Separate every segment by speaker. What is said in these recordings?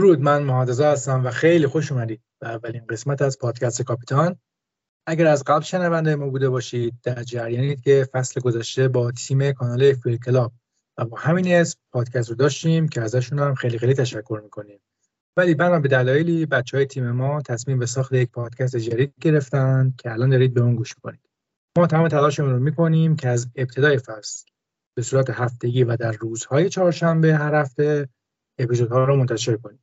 Speaker 1: درود من محادثه هستم و خیلی خوش اومدید به اولین قسمت از پادکست کاپیتان. اگر از قبل شنونده ما بوده باشید در جریانید که فصل گذشته با تیم کانال فیل کلاب و با همین اسم پادکست رو داشتیم که ازشون هم خیلی خیلی تشکر می‌کنیم. ولی بنا به دلایلی بچه های تیم ما تصمیم به ساخت یک پادکست جدید گرفتن که الان دارید به اون گوش کنید ما تمام تلاشمون رو می‌کنیم که از ابتدای فصل به صورت هفتگی و در روزهای چهارشنبه هر هفته اپیزودها رو منتشر کنیم.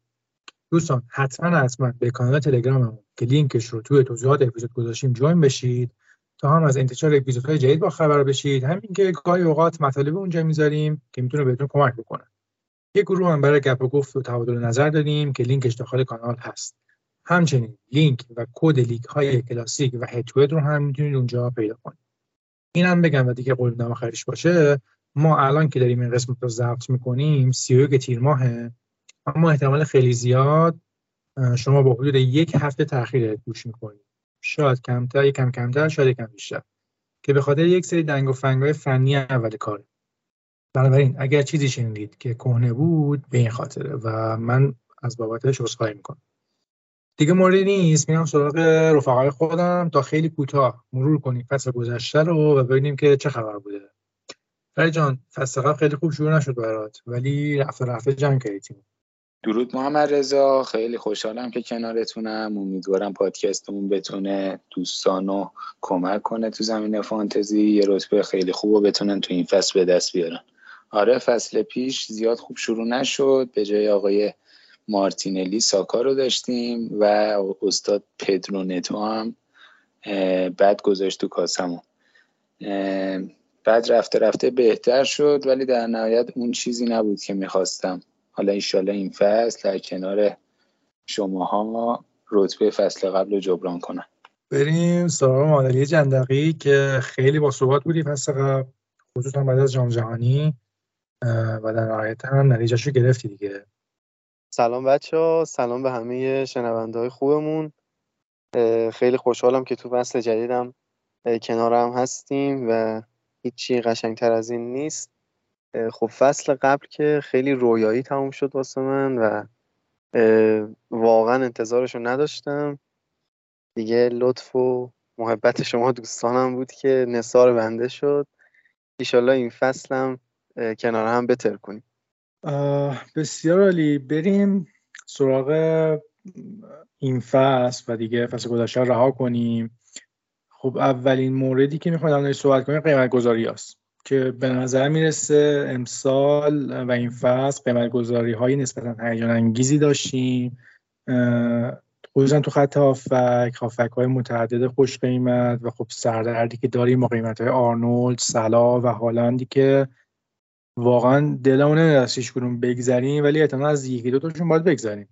Speaker 1: دوستان حتما حتما به کانال تلگراممون که لینکش رو توی توضیحات اپیزود گذاشتیم join بشید. تا هم از انتشار اپیزودهای جدید با خبر بشید. همین که گاهی اوقات مطالب اونجا می‌ذاریم که می‌تونه بهتون کمک بکنه. یه گروه هم برای گپ و گفت و تبادل نظر دادیم که لینکش داخل کانال هست. همچنین لینک و کد لیگ های کلاسیک و head to head رو هم می‌تونید اونجا پیدا کنید. اینم بگم و دیگه قول آخریش باشه. ما الان که داریم این قسمت رو ضبط می‌کنیم 31 تیر ماهه. اما احتمال خیلی زیاد شما با حدود یک هفته تاخیر گوش می‌کنید. شاید کمتر یک کم کمتر شاید کم بیشتر. که به خاطر یک سری دنگ و فنگای فنی اول کاره. بنابراین اگر چیزی شنیدید که کهنه بود به این خاطره و من از بابتش عذرخواهی می‌کنم. دیگه موردی نیست. میرم سراغ رفقای خودم. تا خیلی کوتاه مرور کنیم فصل گذشته رو و ببینیم که چه خبر بوده. فرید جان فصل خیلی خوب شروع نشد برات ولی رفته رفته جمع کردیم
Speaker 2: درود محمد رضا. خیلی خوشحالم که کنارتونم. امیدوارم پادکستمون بتونه دوستانو کمک کنه تو زمین فانتزی. یه رتبه خیلی خوب و بتونن تو این فصل به دست بیارن. آره فصل پیش زیاد خوب شروع نشد. به جای آقای مارتینلی ساکا رو داشتیم و استاد پدرو نتو هم بعد گذاشت تو کاسمون. بعد رفته رفته بهتر شد ولی در نهایت اون چیزی نبود که می‌خواستم. حالا ایشالله این فصل در کنار شماها رتبه فصل قبل رو جبران کنن.
Speaker 1: بریم سراغ مادلی جندقی که خیلی با ثبات بودی فصل قبل خصوصا بعد از جام جهانی و در نهایت هم نتیجهش رو گرفتی دیگه.
Speaker 3: سلام بچه ها سلام به همه شنونده های خوبمون خیلی خوشحالم که تو فصل جدیدم کنارم هستیم و هیچی قشنگتر از این نیست. خب فصل قبل که خیلی رویایی تموم شد واسه من و واقعا انتظارش رو نداشتم. دیگه لطف و محبت شما دوستانم بود که نصار بنده شد. ایشالله این فصلم کنار هم بتر کنیم
Speaker 1: بسیار عالی. بریم سراغ این فصل و دیگه فصل گذشته رها کنیم. خب اولین موردی که می‌خوام در صحبت کنیم قیمت گذاری هست که به نظر می‌رسه امسال و این فصل قیمت گذاری های نسبتا هیجان انگیزی داشتیم. خصوصا تو خط هافک هافک های متعدد خوش قیمت و خب سردردی که داریم با قیمت های آرنولد سلا و هالندی که واقعا دلمون نمیاد کدوم بگذریم ولی احتمال از یکی دو تاشون باید بگذریم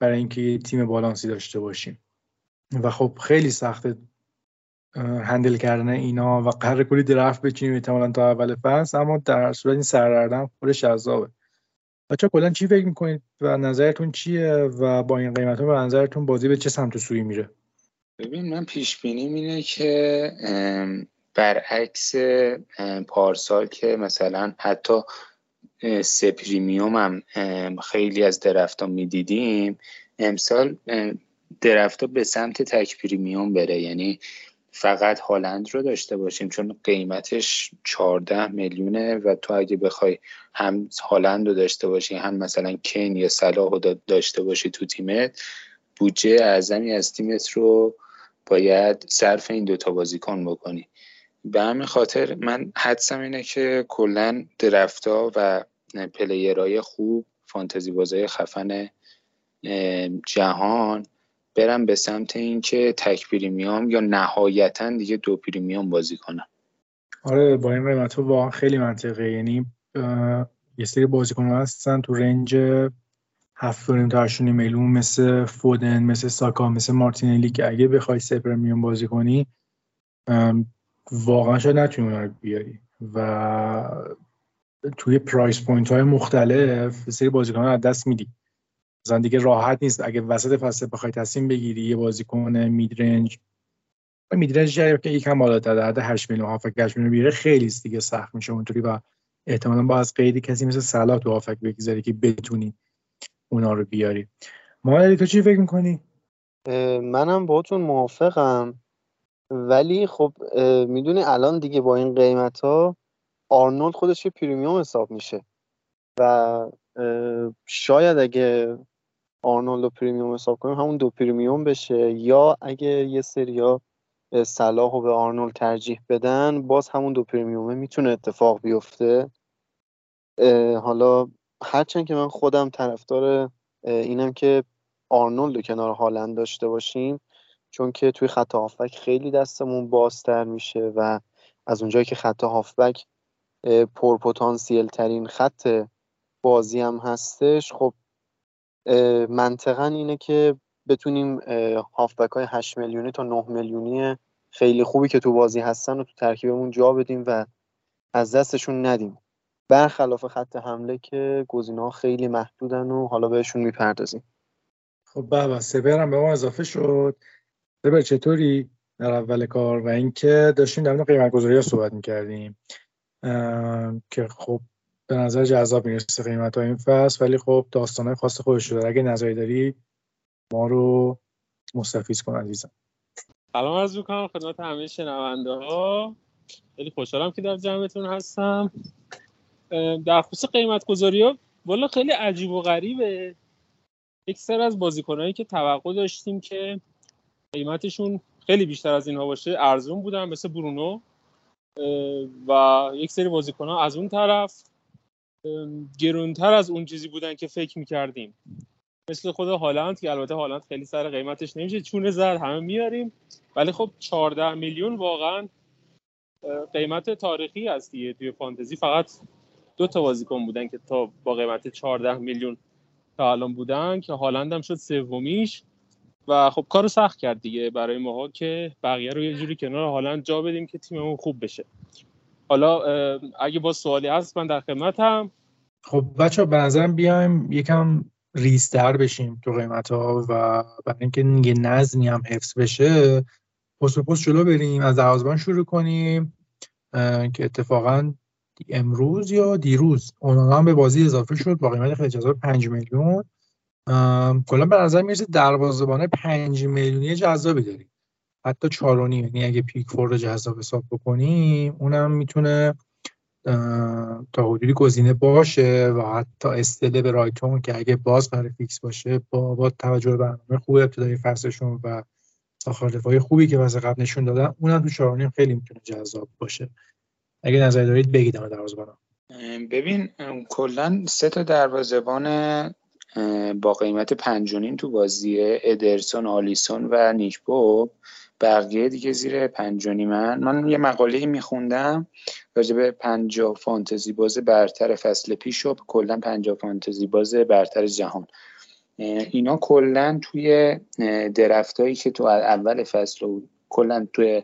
Speaker 1: برای اینکه تیم بالانسی داشته باشیم. و خب خیلی سخته هندل کردن اینا و قرار کلی درفت بچینیم احتمالا تا اول فصل اما در صورت این سردردم خودش جذابه. بچه کلا چی فکر می‌کنید و نظرتون چیه و با این قیمت ها به نظرتون بازی به چه سمت سوی میره؟
Speaker 2: ببین من پیش بینیم اینه که برعکس پارسال که مثلا حتی سه پریمیوم هم خیلی از درفت می‌دیدیم امسال درفت به سمت تک پریمیوم بره. یعنی فقط هالند رو داشته باشیم چون قیمتش 14 میلیونه و تو اگه بخوای هم هالند رو داشته باشی هم مثلا کین یا صلاح رو داشته باشی تو تیمت بودجه اعظمی از تیمت رو باید صرف این دوتا بازیکن بکنی. به همین خاطر من حدسم اینه که کلا درفتا و پلیرهای خوب فانتزی بازای خفن جهان برم به سمت اینکه تک پریمیوم یا نهایتا دیگه دو پریمیوم بازی کنم.
Speaker 1: آره با این قیمت واقعا خیلی منطقه یعنی یه سری بازیکن هستن تو رنج هفت تا هشت و نیم میلیون مثل فودن مثل ساکا مثل مارتینلی که اگه بخوای سه premium بازی کنی واقعا شاید نتونی رو بیاری. و توی price point های مختلف سری بازیکن از دست میدی. مثلا دیگه راحت نیست. اگه وسط فصل بخوای تصمیم بگیری یه بازیکن mid range mid range که یکم بالاتر در حد 8 میلیون هافبک 8 میلیون بیاره خیلی دیگه سخت میشه اونطوری و احتمالاً باید از قید کسی مثل صلاح تو هافبک بگذری که بتونی اونا رو بیاری. ما تو چی فکر می‌کنی؟
Speaker 3: منم باتون موافقم. ولی خب می‌دونی الان دیگه با این قیمت آرنولد خودش یه premium حساب میشه. و شاید اگه آرنولد و premium حساب کنیم همون دو premium بشه. یا اگه یه سریا صلاح رو به آرنولد ترجیح بدن باز همون دو premium ه می‌تونه اتفاق بیفته. حالا هرچند که من خودم طرفدار اینم که آرنولد کنار هالند داشته باشیم چون که توی خط هافبک خیلی دستمون بازتر میشه و از اونجایی که خط هافبک پرپتانسیل ترین خط بازی هم هستش خب منطقا اینه که بتونیم هافبک های 8 میلیونی تا 9 میلیونی خیلی خوبی که تو بازی هستن و تو ترکیبمون جا بدیم و از دستشون ندیم. برخلاف خط حمله که گزینه خیلی محدودن و حالا بهشون می‌پردازیم.
Speaker 1: خب بابا سپر هم به ما اضافه شد. سپر چطوری در اول کار؟ و اینکه داشتیم در قیمت گذاری ها صحبت می‌کردیم. که خب به نظر جذاب می‌رسه قیمت ها این فصل ولی خب داستان های خاص خودش داره. اگه نظری داری ما رو مستفیز کن عزیزم.
Speaker 4: سلام عرض می‌کنم خدمت همه شنونده ها خیلی خوشحالم که در جمعتون هستم. در خصوص قیمت گذاری ها والا خیلی عجیب و غریبه. یک سر از بازیکنهایی که توقع داشتیم که قیمتشون خیلی بیشتر از اینها باشه ارزون بودن مثل برونو. و یک سری بازیکن ها از اون طرف. گرونتر از اون چیزی بودن که فکر می‌کردیم. مثل خود هالند که البته هالند خیلی سر قیمتش نمیشه چونه زد همه میاریم ولی خب 14 میلیون واقعا قیمت تاریخی هست دیگه توی فانتزی. فقط دو تا بازیکن بودن که تا با قیمت 14 میلیون تا الان بودن که هالند هم شد سومیش. و خب کارو سخت کرد دیگه برای ماها که بقیه رو یه جوری کنار هالند جا بدیم که تیممون خوب بشه. حالا اگه با سوالی هست من در خدمتم.
Speaker 1: خب بچه به نظرم بیایم یکم ریستر بشیم تو قیمت ها و برای اینکه یه نظمی هم حفظ بشه. پست به پست جلو بریم از دروازه‌بان شروع کنیم. که اتفاقا امروز یا دیروز. اونها هم به بازی اضافه شد با قیمت خیلی جذاب 5 میلیون. کلا به نظر می‌رسه دروازه‌بان 5 میلیونی جذابی داریم. حتی 4 و نیم یعنی اگه پیکفورد جذاب حساب بکنیم اونم می‌تونه تا حدودی گزینه باشه و حتی استله به رایتون که اگه باز قرار فیکس باشه با, با توجه به برنامه خوب ابتدایی فصلشون و ساخار دفاعی خوبی که واسه قبل نشون دادن اونم تو چهارونیم خیلی می‌تونه جذاب باشه. اگه نظر دارید بگید در دروازه‌بان
Speaker 2: ببین کلا سه تا دروازه‌بان با قیمت پنجونین تو بازی ادرسون آلیسون و نیکبوب بقیه دیگه زیر پنجونی من من یه مقاله میخوندم راجع به پنجاه فانتزی باز برتر فصل پیش و کلا پنجاه فانتزی باز برتر جهان. اینا کلا توی درفتایی که تو اول فصل و کلا توی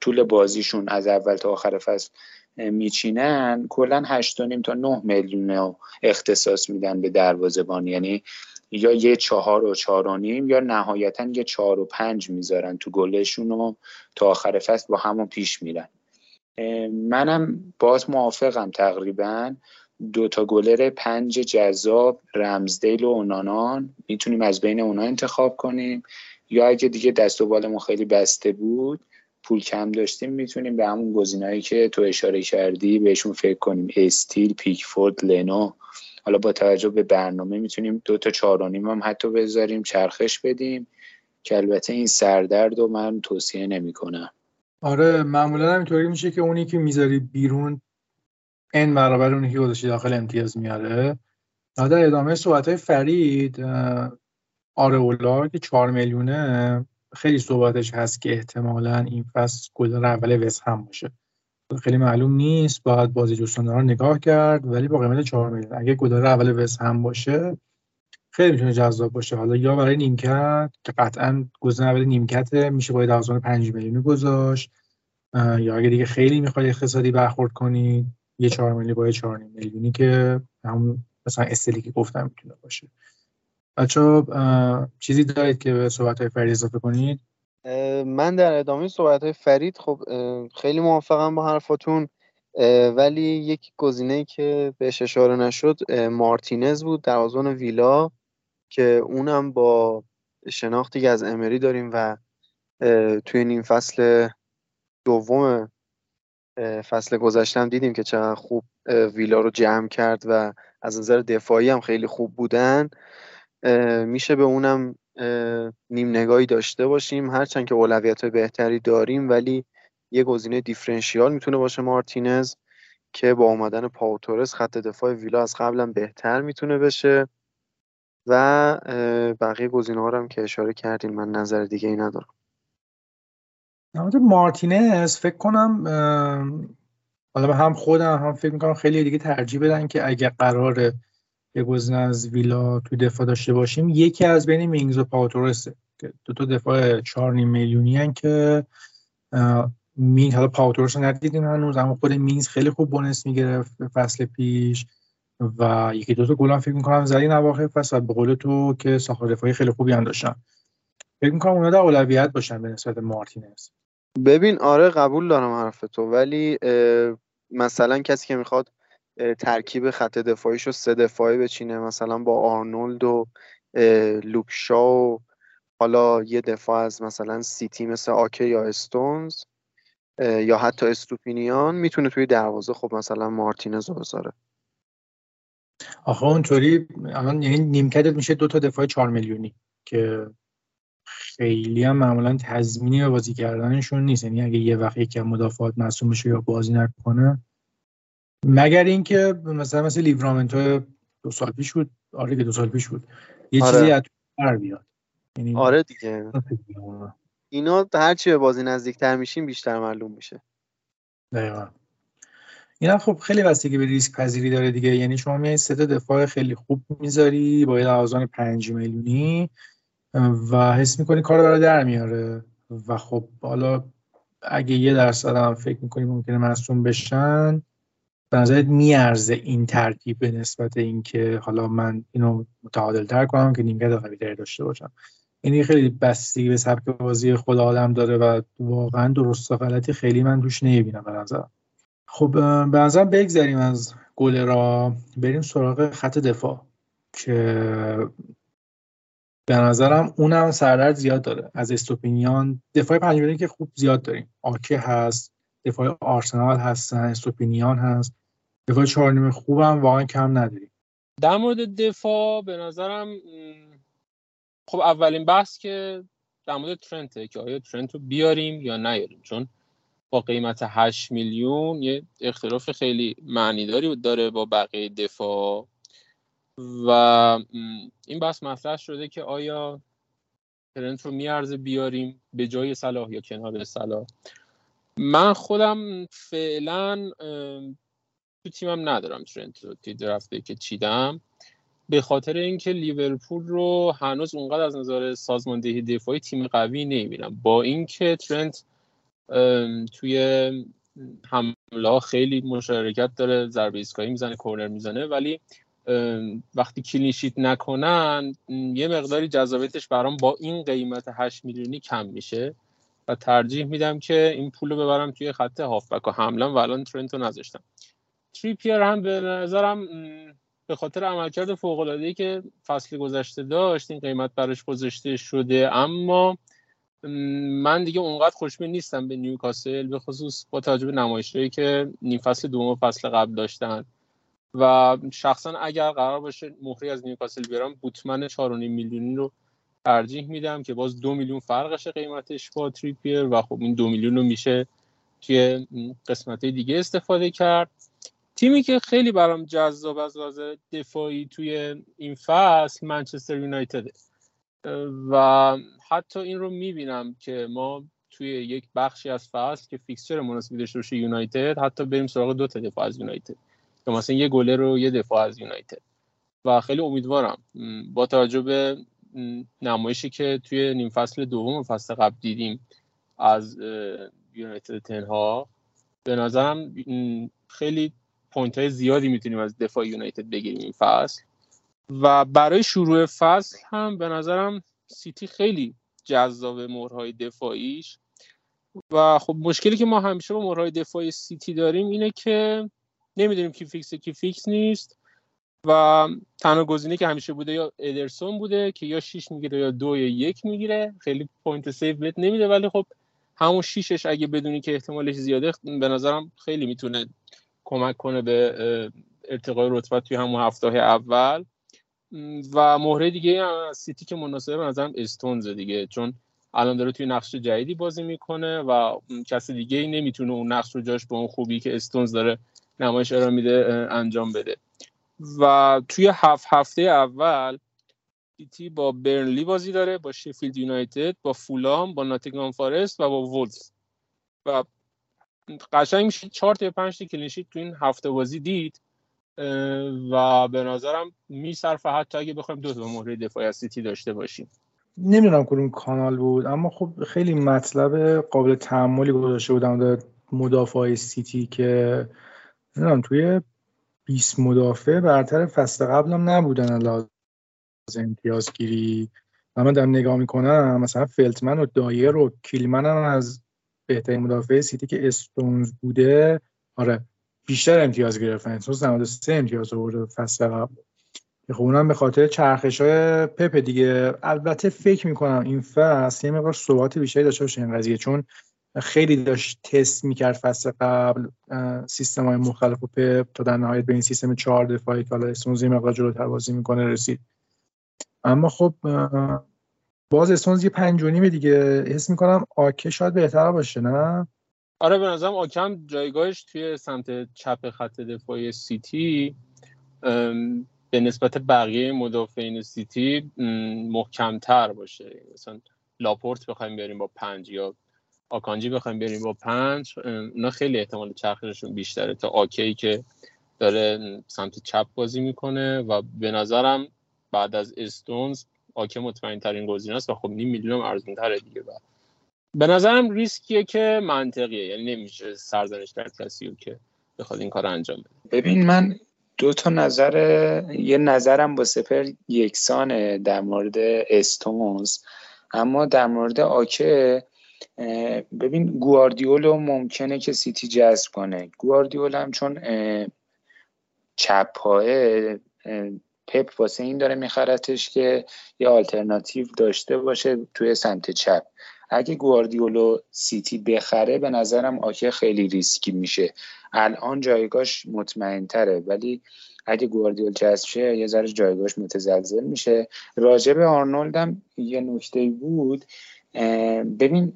Speaker 2: طول بازیشون از اول تا آخر فصل میچینن کلا 8.5 تا 9 میلیون اختصاص میدن به دروازه‌بان. یعنی یا یه چهار و چهار و نیم یا نهایتا یه چهار و پنج می‌ذارن تو گلشون و تا آخر فصل با همون پیش میرن. منم باز موافقم تقریبا. دو تا گلر پنج جذاب رمزدیل و اونانان. می‌تونیم از بین اونا انتخاب کنیم. یا اگه دیگه دست و بالمون خیلی بسته بود پول کم داشتیم می‌تونیم به همون گزینه‌ای که تو اشاره کردی بهشون فکر کنیم. استیل پیکفورد لنو. حالا با توجه به برنامه می‌تونیم دو تا چهارانیم هم حتی بذاریم چرخش بدیم که البته این سردرد رو من توصیه نمی‌کنم.
Speaker 1: آره معمولا اینطوری میشه که اونی که می‌ذاری بیرون این برابر اونی که گذاشتی داخل امتیاز میاره. در ادامه صحبت های فرید آره که چهار میلیونه خیلی صحبتش هست که احتمالا این فصل گلدار اول وست هم باشه. خیلی معلوم نیست. باید بازی جستانه رو نگاه کرد ولی با قیمت 4 میلیون. اگه گلدار اول وست هم باشه خیلی می‌تونه جذاب باشه. حالا یا برای نیمکت که قطعا گزینه اول نیمکت میشه باید دروازه‌بان 5 میلیونی گذاشت یا اگه دیگه خیلی می‌خواد اقتصادی برخورد کنید یه 4 میلیونی با 4 میلیونی که همون مثلا استلی که گفتم می‌تونه باشه. بچه چیزی دارید که به صحبت های فرید اضافه کنید؟
Speaker 3: من در ادامه صحبت های فرید خب خیلی موافقم با حرفاتون ولی یک گزینه که بهش اشاره نشد مارتینز بود در آزون ویلا که اونم با شناختی که از امری داریم و توی نیم فصل دوم فصل گذشتم دیدیم که چقدر خوب ویلا رو جمع کرد و از نظر دفاعی هم خیلی خوب بودن. میشه به اونم نیم نگاهی داشته باشیم. هرچند که اولویت بهتری داریم ولی یه گزینه دیفرنشیال می‌تونه باشه مارتینز که با اومدن پاوتورس خط دفاع ویلا از قبلا بهتر می‌تونه بشه. و بقیه گزینه ها هم که اشاره کردیم من نظر دیگه ای ندارم.
Speaker 1: نماد مارتینز فکر کنم حالا هم خودم هم فکر می‌کنم خیلی دیگه ترجیح بدن که اگه قرار یه گزینه از ویلا تو دفاع داشته باشیم. یکی از بین مینگز و پاوتورسه که دو تا دفاع 4 میلیونی که مینگ حالا پاوتورس رو ندیدیم هنوز اما خود مینز خیلی خوب بونس می‌گرفت فصل پیش و یکی دو تا گل فکر می‌کنم زدی نواخر فصل و به قول تو که ساخت دفاعی خیلی خوبی هم داشتن. فکر می‌کنم اونا در اولویت باشن به نسبت مارتینز.
Speaker 3: ببین آره قبول دارم حرف تو ولی مثلا کسی که می‌خواد ترکیب خط دفاعیش رو سه دفاعی بچینه. مثلا با آرنولد و لوکشا و حالا یه دفاع از مثلا سیتی مثل آکه یا استونز یا حتی استوپینیان می‌تونه توی دروازه خب مثلا مارتینز رو بذاره.
Speaker 1: آخه اونطوری الان یعنی نیمکتت میشه دو تا دفاع چهار میلیونی که خیلی هم معمولا تضمینی به بازی کردنشون نیست. یعنی اگه یه وقت یکی مدافعات مصوم بشه یا بازی نکنه مگر اینکه مثلا مثل لیورامنتو دو سال پیش بود؟ آره که دو سال پیش بود. یه آره. چیزی از بیاد
Speaker 3: یعنی آره دیگه. اینا هرچی به بازی نزدیکتر میشیم بیشتر معلوم میشه.
Speaker 1: دقیقا. اینا خب خیلی بستگی به ریسک پذیری داره دیگه. یعنی شما میای سه دفاع خیلی خوب می‌ذاری با یه لحاظان پنج میلیونی و حس می‌کنی کار برای در میاره. و خب حالا اگه یه درصد هم فکر می‌کنی ممکنه مصوم بشن به نظرت میارزه این ترکیب به نسبت اینکه حالا من اینو متعادل تر کنم که نیمکت قوی داشته باشم. این خیلی بستگی به سبک بازی خود آدم داره و واقعا درست و غلطی خیلی من توش نمی‌بینم به نظرم. خب به نظرم بگذریم از گل را. بریم سراغ خط دفاع که به نظرم اونم سردرد زیاد داره. از استوپینیان دفاع پنج که خوب زیاد داریم. آکه هست دفاع آرسنال هستن استوپینیان هست. دفاع چهار نیمه خوبم واقعا کم نداریم.
Speaker 4: در مورد دفاع به نظرم خب اولین بحث که در مورد ترنته که آیا ترنت رو بیاریم یا نیاریم چون با قیمت 8 میلیون یه اختلاف خیلی معنیداری داره با بقیه دفاع. و این بحث مطرح شده که آیا ترنت رو میارزه بیاریم به جای صلاح یا کنار صلاح. من خودم فعلا تو تیمم ندارم ترنت رو درفته که چیدم. به خاطر اینکه لیورپول رو هنوز اونقدر از نظر سازماندهی دفاعی تیم قوی نمی‌بینم. با اینکه ترنت توی حمله خیلی مشارکت داره ضربه ایستگاهی می‌زنه کورنر می‌زنه ولی وقتی کلینشیت نکنن یه مقداری جذابیتش برام با این قیمت 8 میلیونی کم میشه. و ترجیح میدم که این پول رو ببرم توی خط هافبک. و حملا و الان ترنتو نذاشتم. تریپیر هم به نظرم به خاطر عملکرد فوق العاده که فصل گذشته داشت این قیمت براش گذاشته شده. اما من دیگه اونقدر خوشبین نیستم به نیوکاسل به خصوص با توجه به نمایشهایی که نیم فصل دوم فصل قبل داشتن. و شخصا اگر قرار باشه مهری از نیوکاسل بیارم بوتمن 4.5 میلیونی رو ترجیح میدم که باز دو میلیون فرقش قیمتش با تریپیر و خب این دو میلیون رو میشه توی قسمت دیگه استفاده کرد. تیمی که خیلی برام جذاب از لحاظ دفاعی توی این فصل منچستر یونایتد. و حتی این رو می‌بینم که ما توی یک بخشی از فصل که fixture مناسبی داشته باشه یونایتد حتی بریم سراغ دو تا دفاع از یونایتد. که مثلا یه گلر و یه دفاع از یونایتد. و خیلی امیدوارم. با توجه به نمایشی که توی نیم فصل دوم فصل قبل دیدیم از یونایتد تنها به نظرم خیلی point های زیادی می‌تونیم از دفاع یونایتد بگیریم این فصل. و برای شروع فصل هم به نظرم سیتی خیلی جذاب مهره‌های دفاعیش. و خب مشکلی که ما همیشه با مهره‌های دفاعی سیتی داریم اینه که نمی‌دونیم کی فیکسه کی فیکس نیست. و تنها گزینه که همیشه بوده یا ادرسون بوده که یا 6 می‌گیره یا دو یا یک می‌گیره. خیلی point save بهت نمیده ولی خب همون شیشش اگه بدونی که احتمالش زیاده به نظرم خیلی می‌تونه کمک کنه به ارتقای رتبت توی همون هفته اول. و مهره دیگه سیتی که مناسبه به نظرم استونز دیگه چون الان داره توی نقش جدیدی بازی می‌کنه و کس دیگه ای نمی‌تونه اون نقش رو جاش به اون خوبی که استونز داره نمایش ارائه میده انجام بده. و توی هفت هفته اول سیتی با برنلی بازی داره با شفیلد یونایتد با فولهام با ناتینگهام فارست و با وولز. و قشنگ میشه چهار تا پنج تا clean sheet تو این هفته بازی دید و به نظرم میصرفه حتی اگه بخوایم دو تا مهره دفاعی از سیتی داشته باشیم.
Speaker 1: نمی‌دونم کدوم کانال بود اما خب خیلی مطلب قابل تأملی گذاشته بودم در مدافع سیتی که نمی‌دونم توی 20 مدافع برتر فصل قبلم نبودن لحاظ امتیازگیری. و من دارم نگاه می‌کنم مثلا فلتمن و دایر و کیلمن هم از بهترین مدافع سیتی که استونز بوده. آره بیشتر امتیاز گرفتن استونز 93 امتیاز آورده فصل قبل. خب اونم به خاطر چرخش های پپ دیگه. البته فکر می‌کنم این فصل یه مقدار ثبات بیشتری داشته باشه این قضیه چون خیلی داشت تست می‌کرد فصل قبل سیستم های مختلف و پپ تا در نهایت به این سیستم چهار دفاعی که حالا استونز یه مقدار جلوتر بازی می‌کنه رسید. اما خب باز استونز یه پنجه دیگه. حس می‌کنم آکه شاید بهتر باشه نه؟
Speaker 4: آره به نظرم آکم جایگاهش توی سمت چپ خط دفاعی سیتی به نسبت بقیه مدافعین سیتی محکمتر باشه. مثلا لاپورت بخوایم بیاریم با پنج یا آکانجی بخوایم بریم با پنج اونا خیلی احتمال چرخششون بیشتره تا آکی که داره سمت چپ بازی می‌کنه. و به نظرم بعد از استونز آکه مطمئن ترین گزینه است و خب نیم میلیون ارزون تره دیگه و به نظرم ریسکیه که منطقیه. یعنی نمیشه سرزنش کرد کسی که بخواد این کار انجام بده.
Speaker 2: ببین من دو تا نظر یه نظرم با سپر یکسانه در مورد استونز. اما در مورد آکه ببین گواردیولو ممکنه که سیتی جذب کنه. گواردیول هم چون چپ پپ واسه این داره میخرتش که یه آلترناتیو داشته باشه توی سمت چپ. اگه گواردیولو سیتی بخره به نظرم آکه خیلی ریسکی میشه. الان جایگاش مطمئن تره ولی اگه گواردیول جذب شه یه ذره جایگاش متزلزل میشه. راجب آرنولد یه نکته بود. ببین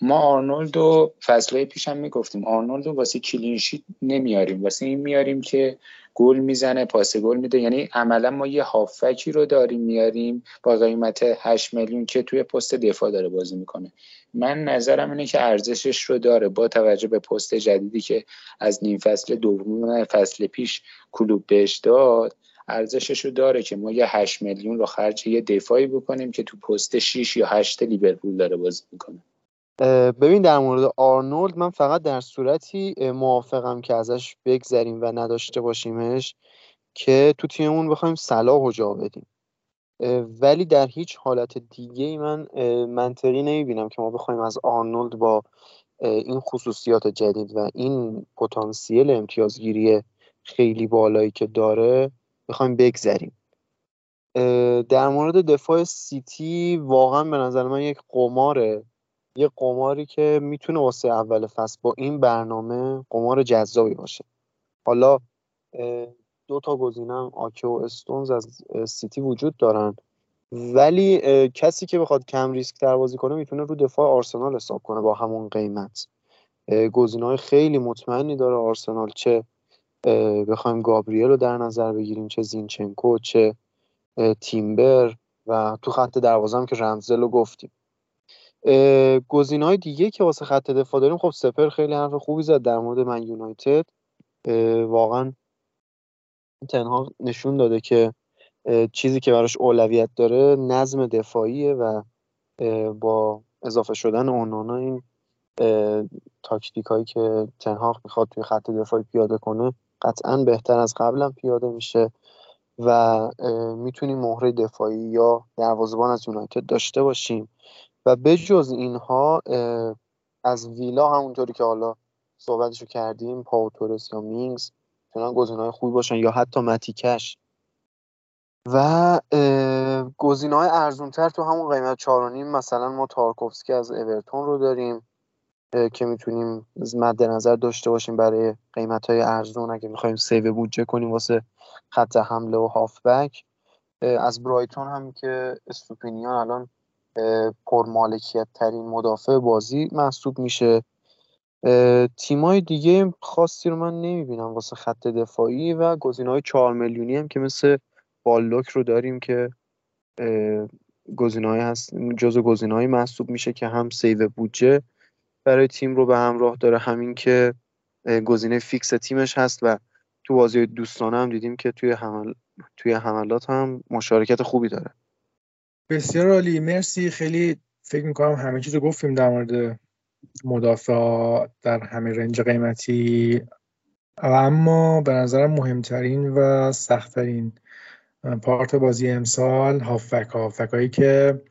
Speaker 2: ما آرنولد و فصلهای پیش هم می‌گفتیم. آرنولد واسه clean sheet نمیاریم. واسه این میاریم که گل می‌زنه پاس گل میده. یعنی عملا ما یه هافکی رو داریم میاریم با قیمت 8 میلیون که توی پست دفاع داره بازی می‌کنه. من نظرم اینه که ارزشش رو داره با توجه به پست جدیدی که از نیم فصل دوم فصل پیش کلوب بهش داد. ارزشش رو داره که ما یه 8 میلیون رو خرج یه دفاعی بکنیم که تو پست 6 یا 8 لیورپول داره بازی می‌کنه.
Speaker 3: ببین در مورد آرنولد من فقط در صورتی موافقم که ازش بگذریم و نداشته باشیمش که تو تیممون بخوایم صلاح و جا بدیم. ولی در هیچ حالت دیگه ای من منطقی نمی‌بینم که ما بخوایم از آرنولد با این خصوصیات جدید و این پتانسیل امتیازگیری خیلی بالایی که داره بخوایم بگذریم. در مورد دفاع سیتی واقعا به نظر من یک قماره. یه قماری که می‌تونه واسه اول فصل با این برنامه قمار جذابی باشه. حالا دو تا گزینه آکه و استونز از سیتی وجود دارن. ولی کسی که بخواد کم ریسک تر بازی کنه می‌تونه رو دفاع آرسنال حساب کنه با همون قیمت. گزینه های خیلی مطمئنی داره آرسنال چه بخوایم گابریل رو در نظر بگیریم چه زینچنکو چه تیمبر و تو خط دروازه هم که رمزل رو گفتیم. گزینه های دیگه که واسه خط دفاع داریم خب سپر خیلی حرف خوبی زد در مورد من یونایتد. واقعا تنها نشون داده که چیزی که براش اولویت داره نظم دفاعیه و با اضافه شدن اونانا این تاکتیک هایی که تنهاق می‌خواد توی خط دفاعی پیاده کنه قطعا بهتر از قبلا پیاده میشه و می‌تونیم مهره دفاعی یا دروازبان از یونایتد داشته باشیم. و به جز اینها از ویلا همونطوری که حالا صحبتشو کردیم پائو تورس یا مینگز می‌تونن گزینه‌های خوبی باشن یا حتی متی کش. و گزینه‌های ارزونتر تو همون قیمت 4 مثلا ما تارکوفسکی از اورتون رو داریم که می‌تونیم مد نظر داشته باشیم برای قیمت های ارزون. اگه می‌خوایم save بودجه کنیم واسه خط حمله و هافبک از برایتون هم که استوپینیان الان پرمالکیت ترین مدافع بازی محسوب میشه. تیمای دیگه خاصی رو من نمی‌بینم واسه خط دفاعی و گزینه های چهار میلیونی هم که مثل بالداک رو داریم که گزینه هست جزو گزینه محسوب میشه که هم save بودجه برای تیم رو به همراه داره همین که گزینه فیکس تیمش هست و تو بازی دوستانه هم دیدیم که توی حمل توی حملات هم مشارکت خوبی داره.
Speaker 1: بسیار عالی. مرسی. خیلی فکر می‌کنم همه چیز رو گفتیم در مورد مدافع در همه رنج قیمتی. اما به نظرم مهمترین و سختترین پارت بازی امسال هافک هافک هایی که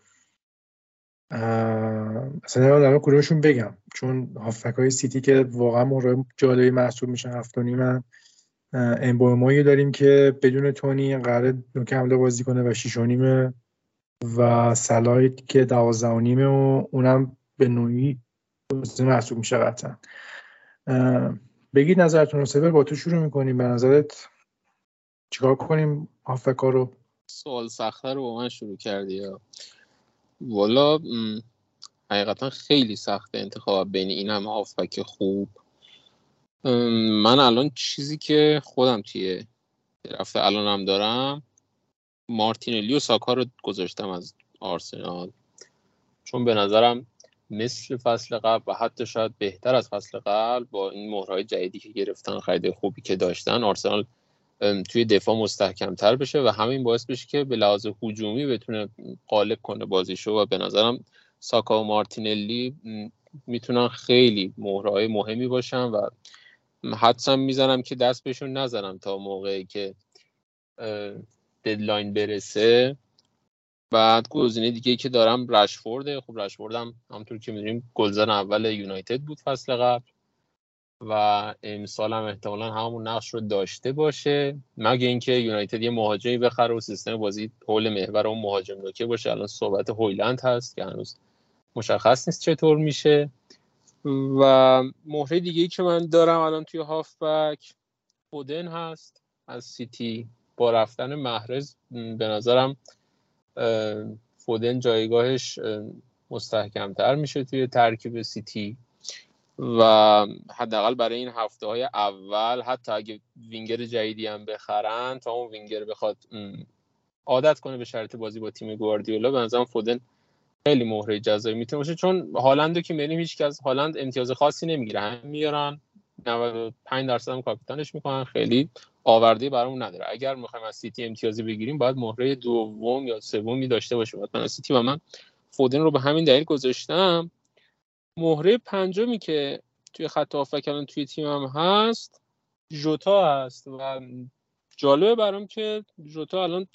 Speaker 1: اصلا نمی‌دونم کدومشون بگم. چون هافک های سیتی که واقعا مورد جالبی محسوب میشن هفت و امبومایی داریم که بدون تونی قرار نوک حمله بازی کنه و شیش و و سلاید که دوازده و نیمه و اونم به نوعی محسوب میشه قطعا. بگید نظرتون رو. سبر با تو شروع می‌کنیم. به نظرت چیکار کنیم؟ هافکا رو.
Speaker 4: سوال سخته رو با من شروع کردی یا؟ والا حقیقتا خیلی سخته انتخاب بین این همه هافبک خوب. من الان چیزی که خودم توی رفته الانم دارم مارتینلی و ساکا رو گذاشتم از آرسنال. چون به نظرم مثل فصل قبل و حتی شاید بهتر از فصل قبل با این مهرهای جدیدی که گرفتن خرید خوبی که داشتن آرسنال توی دفاع مستحکمتر بشه و همین باعث بشه که به لحاظ هجومی بتونه قالب کنه بازیشو و به نظرم ساکا و مارتینلی می‌تونن خیلی مهرهای مهمی باشن و حدسم می‌زنم که دست بهشون نزنم تا موقعی که ددلاین برسه. بعد گزینه دیگه که دارم رشفورده. خب رشفورد هم همطور که می‌دونیم گلزن اول یونایتد بود فصل قبل و امسال هم احتمالا همون نقش رو داشته باشه. مگه اینکه یونایتد یه مهاجمی بخره و سیستم بازی حول محور اون مهاجم نوکه باشه. الان صحبت هویلند هست که هنوز مشخص نیست چطور میشه. و مهره دیگه ای که من دارم الان توی هافبک فودن هست از سیتی. با رفتن محرز به نظرم فودن جایگاهش مستحکمتر میشه توی ترکیب سیتی و حداقل برای این هفته های اول حتی اگه وینگر جدیدی هم بخرن تا اون وینگر بخواد عادت کنه به شرط بازی با تیم گواردیولا به نظرم فودن خیلی مهره جذابی می‌تونه باشه. چون هالندو که میریم هیچ از هالند امتیاز خاصی نمی‌گیره هم میارن. 95 درصد هم کاپیتانش می‌کنن. خیلی آورده برامون نداره. اگر می‌خوایم از سیتی امتیازی بگیریم باید مهره دوم یا سومی داشته باشه مثلا سیتی و من فودن رو به همین دلیل گذاشتم. مهره پنجمی که توی خط هافک الان توی تیمم هست جوتا هست و جالبه برام که جوتا الان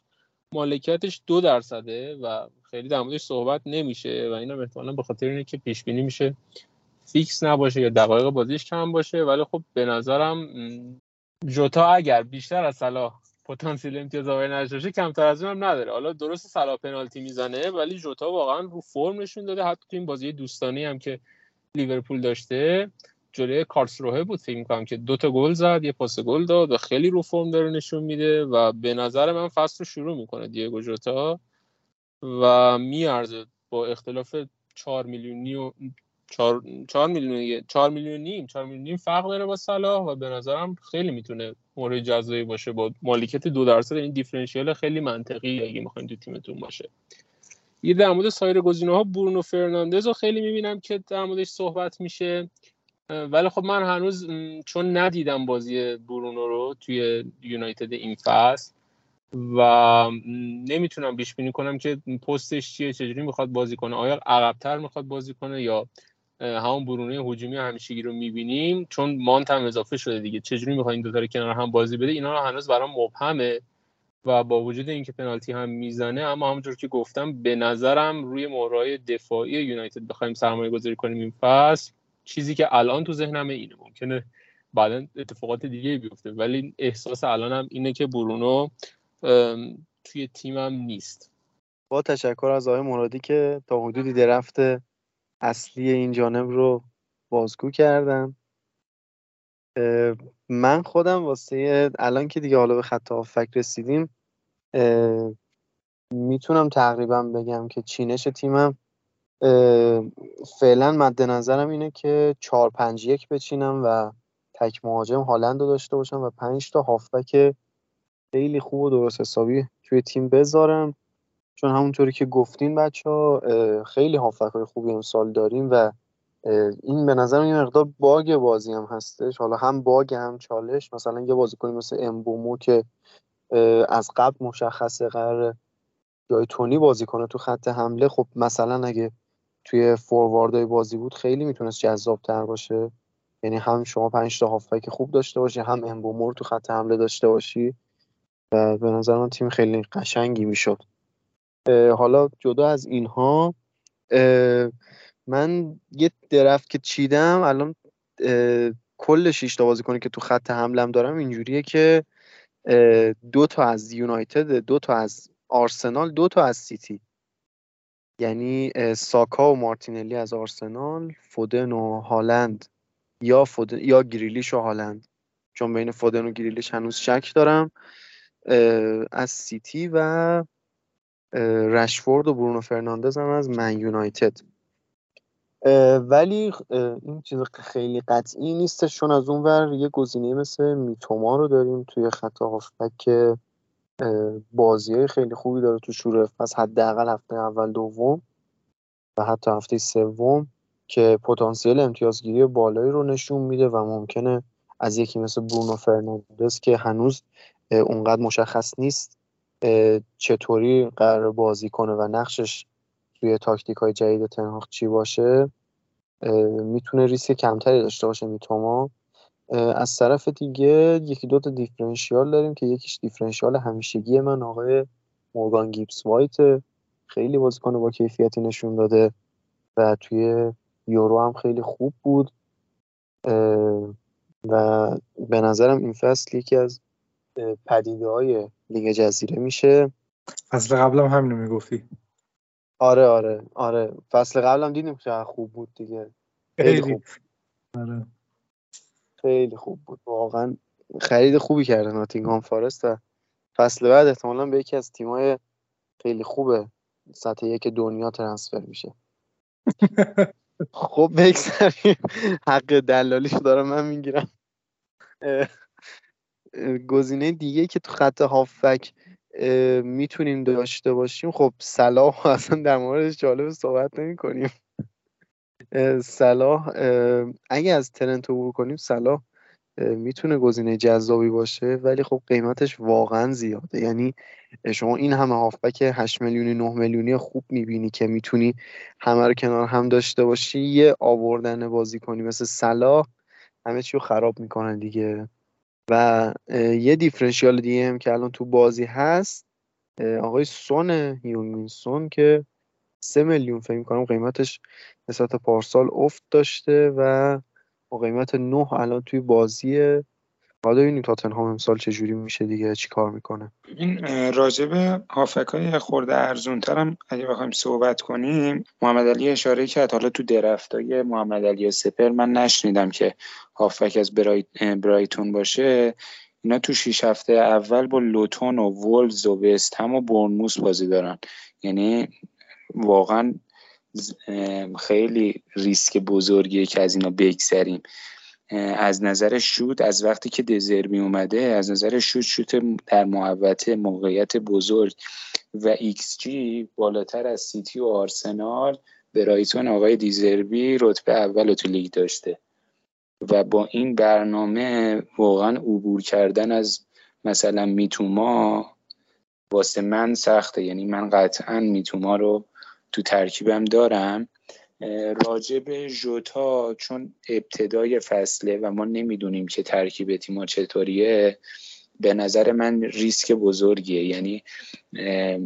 Speaker 4: مالکیتش دو درصده و خیلی در موردش صحبت نمیشه و اینا احتمالا به خاطر اینه که پیش بینی میشه فیکس نباشه یا دقایق بازیش کم باشه ولی خب به نظرم جوتا اگر بیشتر از صلاح پتانسیل امتیاز آوری نداشته کمتر از اون هم نداره. حالا درست صلاح پنالتی می‌زنه ولی جوتا واقعا رو فرم نشون داده حتی تو این بازی دوستانی هم که لیورپول داشته جلوی کارسروه بود. فکر می‌کنم که دوتا گل زد یه پاس گل داد و خیلی رو فرم داره نشون میده و به نظر من فصل رو شروع می‌کنه دیگو جوتا و میارزه با اختلاف 4 میلیونی و 4 4 میلیون 4 میلیون نیم 4 میلیون نیم فرق داره با صلاح و به نظرم خیلی می‌تونه مورد جذابی باشه با مالکیت دو درصد. این دیفرنشیال خیلی منطقی اگه می‌خواین تو تیمتون باشه. یه در مورد سایر گزینه ها برونو فرناندز رو خیلی می‌بینم که در موردش صحبت میشه. ولی خب من هنوز چون ندیدم بازی برونو رو توی یونایتد این فصل و نمی‌تونم پیش بینی کنم که پستش چیه چجوری می‌خواد بازی کنه. آیا عقبتر می‌خواد بازی کنه یا همون برونه هجومی همیشگی رو می‌بینیم. چون مانت هم اضافه شده دیگه. چجوری می‌خواد این دو کنار هم بازی بده؟ اینا رو هنوز برام مبهمه و با وجود اینکه پنالتی هم می‌زنه اما همونجور که گفتم به نظرم روی مهرهای دفاعی یونایتد بخوایم سرمایه گذاری کنیم این فصل چیزی که الان تو ذهنم اینه. ممکنه بعدا اتفاقات دیگه بیفته. ولی احساس الانم اینه که برونو توی تیمم نیست.
Speaker 3: با تشکر از آقای مرادی که تا حدودی درفت اصلی این جانب رو بازگو کردن من خودم واسه الان که دیگه حالا به خط فکر رسیدیم می‌تونم تقریبا بگم که چینش تیمم فعلا مد نظرم اینه که چهار پنج یک بچینم و تک مهاجم هالند رو داشته باشم و پنج تا هافبک خیلی خوب و درست حسابی توی تیم بذارم. چون همونطوری که گفتین بچه ها خیلی هافبک های خوبی امسال داریم و این به نظر یه مقدار باگ بازی هم هستش. حالا هم باگ هم چالش. مثلا یه بازیکنی مثل امبومو که از قبل مشخصه قرار جای تونی بازی کنه تو خط حمله. خب مثلا اگه توی فورواردهای بازی بود خیلی می‌تونست جذاب تر باشه. یعنی هم شما پنج تا هافبک خوب داشته باشی هم امبومور تو خط حمله داشته باشی. و به نظر من تیم خیلی قشنگی می‌شد. حالا جدا از اینها من یه درفت که چیدم الان کل شیش تا بازیکنی که تو خط حملم دارم اینجوریه که دو تا از یونایتد دو تا از آرسنال دو تا از سیتی. یعنی ساکا و مارتینلی از آرسنال فودن و هالند. یا فودن یا گریلیش و هالند. چون بین فودن و گریلیش هنوز شک دارم از سیتی و رشفورد و برونو فرناندز هم از من یونایتد. ولی این چیز خیلی قطعی نیستش چون از اون ور یه گزینه مثل میتوما رو داریم توی خط هافبک که بازی های خیلی خوبی داره تو شروع فصل حداقل هفته اول دوم و حتی هفته سوم که پتانسیل امتیازگیری بالایی رو نشون میده و ممکنه از یکی مثل برونو فرناندز که هنوز اونقدر مشخص نیست. چطوری قرار بازی کنه و نقشش توی تاکتیک های جدید تن هاگ چی باشه می‌تونه ریسک کمتری داشته باشه میتوما. از طرف دیگه یکی دو تا differential داریم که یکیش differential همیشگی من آقای مورگان گیبس وایت. خیلی بازیکن با کیفیتی نشون داده و توی یورو هم خیلی خوب بود. و به نظرم این فصل یکی از پدیده های لیگ جزیره میشه.
Speaker 1: فصل قبلم همینو می‌گفتی.
Speaker 3: آره آره آره. فصل قبلم دیدیم که خوب بود دیگه. خیلی خوب. آره. خیلی خوب بود. واقعا خرید خوبی کرده ناتینگهام فارست و فصل بعد احتمالا به یکی از تیمای خیلی خوبه سطح یک دنیا ترنسفر میشه. خب بگذاریم. حق دلالیشو دارم من می‌گیرم. گزینه دیگه که تو خط هافک می‌تونیم داشته باشیم. خب صلاح اصلا در موردش جالب صحبت نمی کنیم صلاح اگه از ترنت عبور کنیم صلاح می‌تونه گزینه جذابی باشه ولی خب قیمتش واقعا زیاده. یعنی شما این همه هافبک 8 میلیونی 9 میلیونی خوب می‌بینی که می‌تونی همه رو کنار هم داشته باشی. یه آوردن بازی کنی مثل صلاح همه چی رو خراب می‌کنن دیگه. و یه دیفرنشیال دیگه هم که الان تو بازی هست آقای سون هیونگین سون که سه میلیون فکر کنم قیمتش نسبت پارسال افت داشته و با قیمت نه الان توی بازی بعد ببینیم تاتنهام امسال چه جوری میشه دیگه چی کار می‌کنه.
Speaker 2: این راجب هافک های خورده ارزون هم اگه بخوایم صحبت کنیم محمد علی اشاره کرد. حالا تو درفتای محمد علی سپر من نشنیدم که هافک از برایتون باشه. اینا تو شیش هفته اول با لوتون و وولز و وست هم و برنموس بازی دارن. یعنی واقعا خیلی ریسک بزرگیه که از اینا بگذریم. از نظر شوت از وقتی که دزربی اومده از نظر شوت شوت در محوطه موقعیت بزرگ و ایکس جی بالاتر از سیتی و آرسنال برایتون آقای دزربی رتبه اول تو لیگ داشته. و با این برنامه واقعا عبور کردن از مثلا میتوما واسه من سخته. یعنی من قطعا میتوما رو تو ترکیبم دارم. راجع به جوتا چون ابتدای فصله و ما نمی‌دونیم که ترکیب تیما چطوریه به نظر من ریسک بزرگیه. یعنی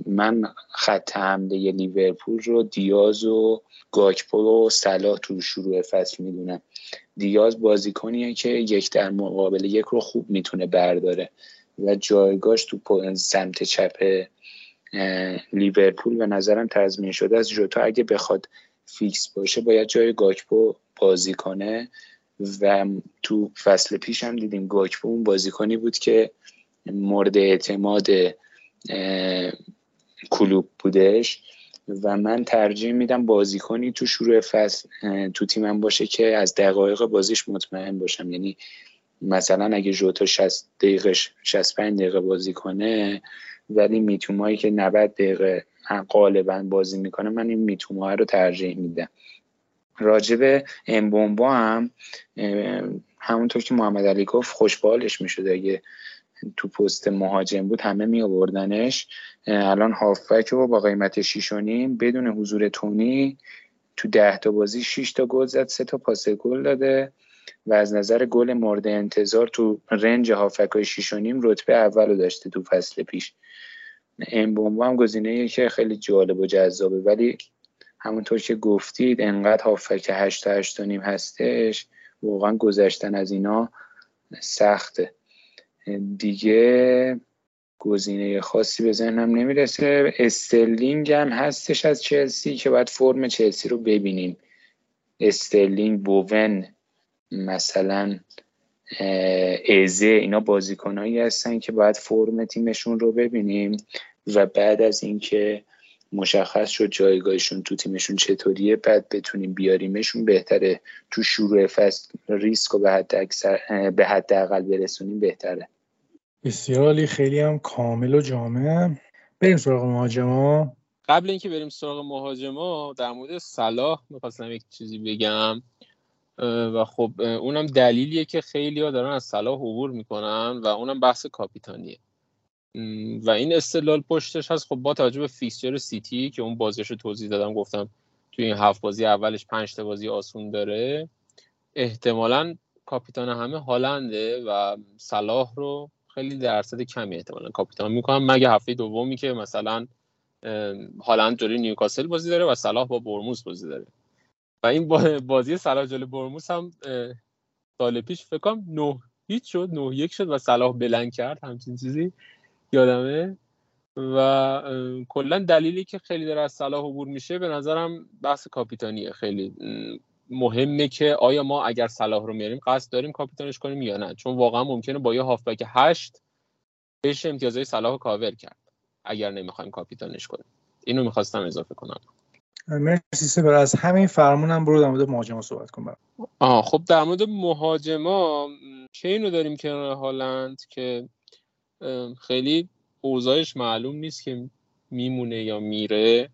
Speaker 2: من خط حمله لیورپول رو دیاز و گاکپو و صلاح تو شروع فصل می‌دونم. دیاز بازیکنیه که یک در مقابل یک رو خوب می‌تونه برداره و جایگاش تو سمت چپ لیورپول به نظرم تضمین شده از جوتا اگه بخواد فیکس باشه باید جای گاکپو بازی کنه و تو فصل پیش هم دیدیم گاکپو اون بازیکنی بود که مورد اعتماد کلوب بودش و من ترجیح میدم بازیکنی تو شروع فصل تو تیمم باشه که از دقایق بازیش مطمئن باشم. یعنی مثلا اگه جوتا 60 دقیقه 65 دقیقه بازی کنه ولی میتومایی که 90 دقیقه غالبا بازی می‌کنه من این میتوما رو ترجیح میدم. راجب امبومبا هم همونطور که محمد علی گفت خوشبالش می‌شد. اگه تو پست مهاجم بود همه می آوردنش الان هافبک رو با قیمت 6 بدون حضور تونی تو ده تا بازی 6 تا گل زد سه تا پاس گل داده. و از نظر گل مورد انتظار تو رنج هافک های 6 رتبه اول رو داشته تو فصل پیش. امبومبا هم گزینه که خیلی جالب و جذابه. ولی همونطور که گفتید انقدر هافک 8 تا 8 نیم هستش. واقعا گذشتن از اینا سخته. دیگه گزینه خاصی به ذهنم نمی‌رسه. استرلینگ هم هستش از چلسی که باید فرم چلسی رو ببینیم. استرلینگ بوون مثلا ایزه اینا بازیکنهایی هستن که باید فرم تیمشون رو ببینیم و بعد از اینکه مشخص شد جایگاهشون تو تیمشون چطوریه بعد بتونیم بیاریمشون بهتره. تو شروع فصل ریسک رو به حد به حداقل برسونیم بهتره.
Speaker 1: بسیار خیلی هم کامل و جامع. بریم سراغ مهاجما.
Speaker 4: قبل اینکه بریم سراغ مهاجما در مورد صلاح می‌خواستم یک چیزی بگم. و خب اونم دلیلیه که خیلی ها دارن از صلاح عبور می‌کنن و اونم بحث کاپیتانیه. و این استدلال پشتش هست. خب با توجه به fixture سیتی که اون بازیش رو توضیح دادم گفتم توی این هفت بازی اولش پنج تا بازی آسون داره. احتمالا کاپیتان همه هالنده و صلاح رو خیلی درصد کمی احتمالا کاپیتان می‌کنم مگه هفته دومی که مثلا هالند جلوی نیوکاسل بازی داره و صلاح با برموس بازی داره. و این بازی صلاح جلوی برموس هم سال پیش فکر کنم 9 هیچ شد 9 یک شد و صلاح بلند کرد همچین چیزی یادمه. و کلا دلیلی که خیلی داره از صلاح عبور میشه به نظرم بحث کاپیتانیه خیلی. مهمه که آیا ما اگر صلاح رو میاریم قصد داریم کاپیتانش کنیم یا نه؟ چون واقعا ممکنه با یه هافبک هشت بشه امتیازهای صلاح کاور کرد اگر نمی‌خوایم کاپیتانش کنیم. اینو می‌خواستم اضافه کنم.
Speaker 1: مرسی سبر از همین فرمونم برو در مورد مهاجما صحبت کن
Speaker 4: آه خب در مورد مهاجما اینو داریم کنار هالند که خیلی اوضاعش معلوم نیست که میمونه یا میره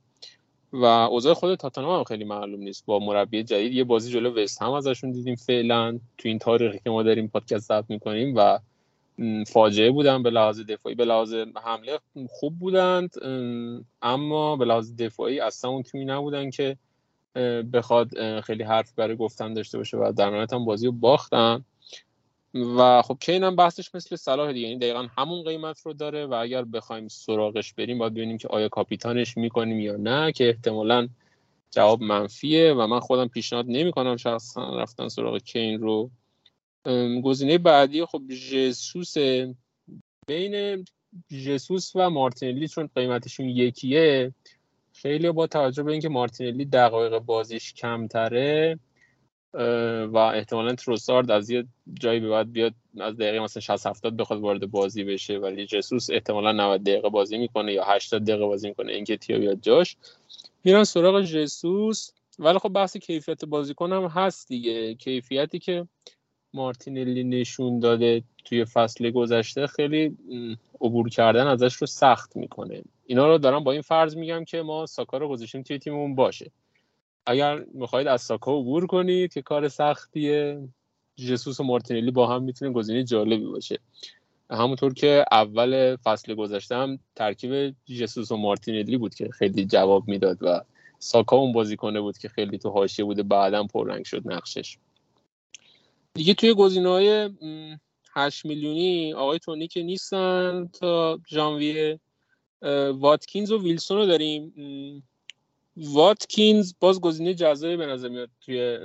Speaker 4: و اوضاع خود تاتنهام هم خیلی معلوم نیست با مربی جدید. یه بازی جلو وست هم ازشون دیدیم فعلا تو این تاریخی که ما داریم پادکست ضبط می‌کنیم و فاجعه بودن به لحاظ دفاعی به لحاظ حمله خوب بودند اما به لحاظ دفاعی اصلا اون تیمی نبودن که بخواد خیلی حرف برای گفتن داشته باشه و در نهایت هم بازی رو باختن. و خب کین هم بحثش مثل صلاح دیگه یعنی دقیقا همون قیمت رو داره و اگر بخوایم سراغش بریم باید ببینیم که آیا کاپیتانش می‌کنیم یا نه که احتمالا جواب منفیه و من خودم پیشنهاد نمی‌کنم شخصا رفتن سراغ کین رو گزینه بعدی خب جسوس بین جسوس و مارتینلی چون قیمتشون یکیه. خیلی با توجه به اینکه مارتینلی دقایق بازیش کمتره و احتمالا تروسارد از یه جایی به بعد بیاد از دقیقه مثلا 60 70 بخواد وارد بازی بشه ولی جسوس احتمالا 90 دقیقه بازی می‌کنه یا 80 دقیقه بازی می‌کنه اینکه تیو بیاد جاش. میرن سراغ جسوس. ولی خب بحث کیفیت بازیکن هم هست دیگه. کیفیتی که مارتینلی نشون داده توی فصل گذشته خیلی عبور کردن ازش رو سخت می‌کنه. اینا رو دارم با این فرض میگم که ما ساکا رو گذاشتیم توی تیممون باشه. اگر می‌خواهید از ساکا عبور کنید که کار سختیه جسوس و مارتینلی با هم می‌تونه گزینه جالبی باشه. همونطور که اول فصل گذشته هم ترکیب جسوس و مارتینلی بود که خیلی جواب می‌داد و ساکا اون بازیکنه بود که خیلی تو حاشیه بوده بعدا پررنگ شد نقشش. دیگه توی گزینه های 8 میلیونی آقای تونی که نیستن تا ژانویه واتکینز و ویلسون رو داریم. واتکینز باز گزینه جزایی به نظر میاد توی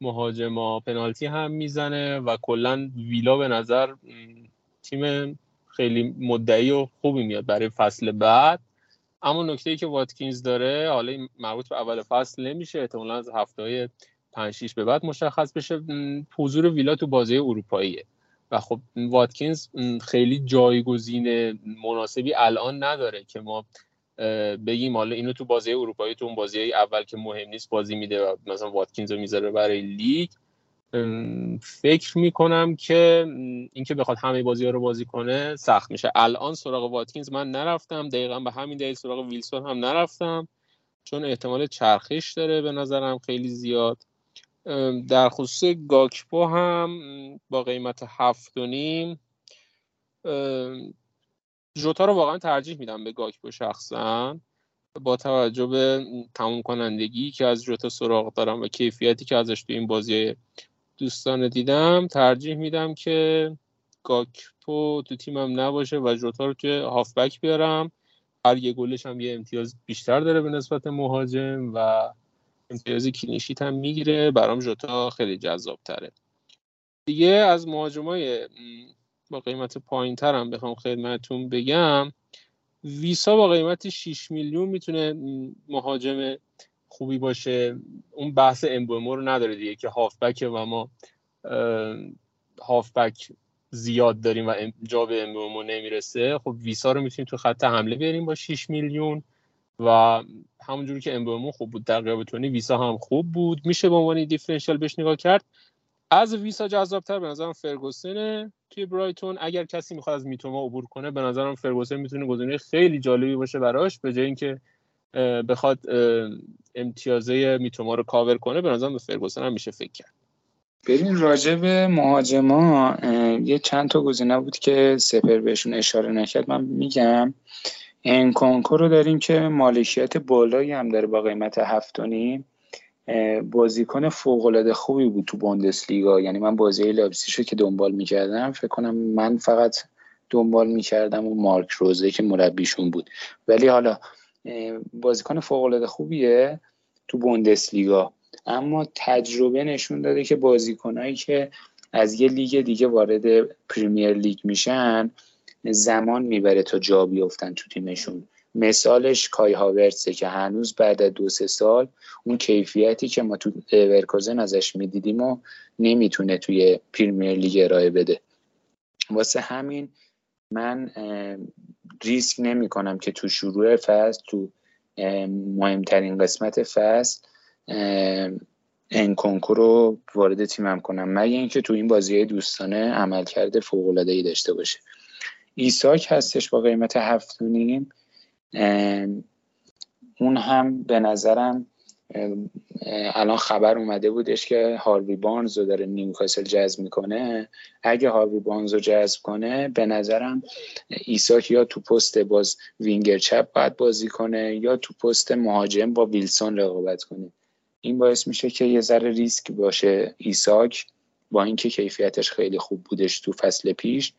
Speaker 4: مهاجما. پنالتی هم می‌زنه و کلا ویلا به نظر تیم خیلی مدعی و خوبی میاد برای فصل بعد. اما نکته ای که واتکینز داره حالا مربوط به اول فصل نمیشه. احتمالا از هفته های 5 6 به بعد مشخص بشه حضور ویلا تو بازی اروپاییه. و خب واتکینز خیلی جایگزین مناسبی الان نداره که ما بگیم حالا اینو تو بازی اروپایی تو اون بازی اول که مهم نیست بازی میده و مثلا واتکینز رو می‌ذاره برای لیگ. فکر می‌کنم که اینکه بخواد همه بازی ها رو بازی کنه سخت میشه. الان سراغ واتکینز من نرفتم دقیقا به همین دلیل سراغ ویلسون هم نرفتم. چون احتمال چرخش داره به نظرم خیلی زیاد. در خصوص گاکپو هم با قیمت هفت و نیم جوتا رو واقعا ترجیح میدم به گاکپو شخصا. با توجه به تموم کنندگی که از جوتا سراغ دارم و کیفیتی که ازش تو این بازی دوستان دیدم ترجیح میدم که گاکپو تو تیمم نباشه و جوتا رو توی هافبک بیارم. هر یه گلش هم یه امتیاز بیشتر داره به نسبت مهاجم و امتیاز کلینشیت هم می‌گیره. برام جوتا خیلی جذاب تره دیگه از مهاجمای با قیمت پایین تر هم بخوام خدمتتون بگم. ویسا با قیمت 6 میلیون می‌تونه مهاجم خوبی باشه. اون بحث امبومو رو نداره دیگه که هافبک و ما هافبک زیاد داریم و جا به امبومو نمی‌رسه. خب ویسا رو می‌تونیم تو خط حمله بیاریم با 6 میلیون. و همونجوری که امبومو خوب بود. در قیاب تونی ویسا هم خوب بود. میشه به عنوان دیفرنشیال بهش نگاه کرد. از ویسا جذابتر به نظرم فرگوسنه توی برایتون. اگر کسی می‌خواد از میتوما عبور کنه به نظرم فرگوسن می‌تونه گزینه خیلی جالبی باشه براش. به جای اینکه بخواد امتیازه میتوما رو کاور کنه به نظرم به فرگوسن هم میشه فکر کرد.
Speaker 2: ببین راجع به مهاجما یه چند تا گزینه بود که سپهر بهشون اشاره نکرد. من میگم انکونکو رو داریم که مالکیت بالایی هم داره با قیمت هفت و نیم بازیکن فوق خوبی بود تو بوندسلیگا. یعنی من بازی لایپزیگ که دنبال می‌کردم فکر کنم من فقط دنبال می‌کردم و مارک روزه که مربیشون بود. ولی حالا بازیکن فوق خوبیه تو بوندسلیگا. اما تجربه نشون داده که بازیکنایی که از یه لیگ دیگه وارد پریمیر لیگ میشن زمان می‌بره تا جا بیفتن تو تیمشون. مثالش کای هاورتسه که هنوز بعد از دو سه سال اون کیفیتی که ما تو لورکوزن ازش می‌دیدیم و نمی‌تونه توی پریمیر لیگ ارائه بده. واسه همین من ریسک نمی کنم که تو شروع فصل تو مهمترین قسمت فصل انکونکو رو وارد تیمم کنم. مگه اینکه تو این بازی دوستانه عمل کرده فوق ای داشته باشه. ایساک هستش با قیمت هفتونیم اون هم به نظرم الان خبر اومده بودش که هاروی بارنز رو داره نیوکاسل جذب می‌کنه. اگه هاروی بارنز رو جذب کنه به نظرم ایساک یا تو پست باز وینگر چپ باید بازی کنه یا تو پست مهاجم با ویلسون رقابت کنه. این باعث میشه که یه ذره ریسک باشه ایساک با اینکه کیفیتش خیلی خوب بودش تو فصل پیش.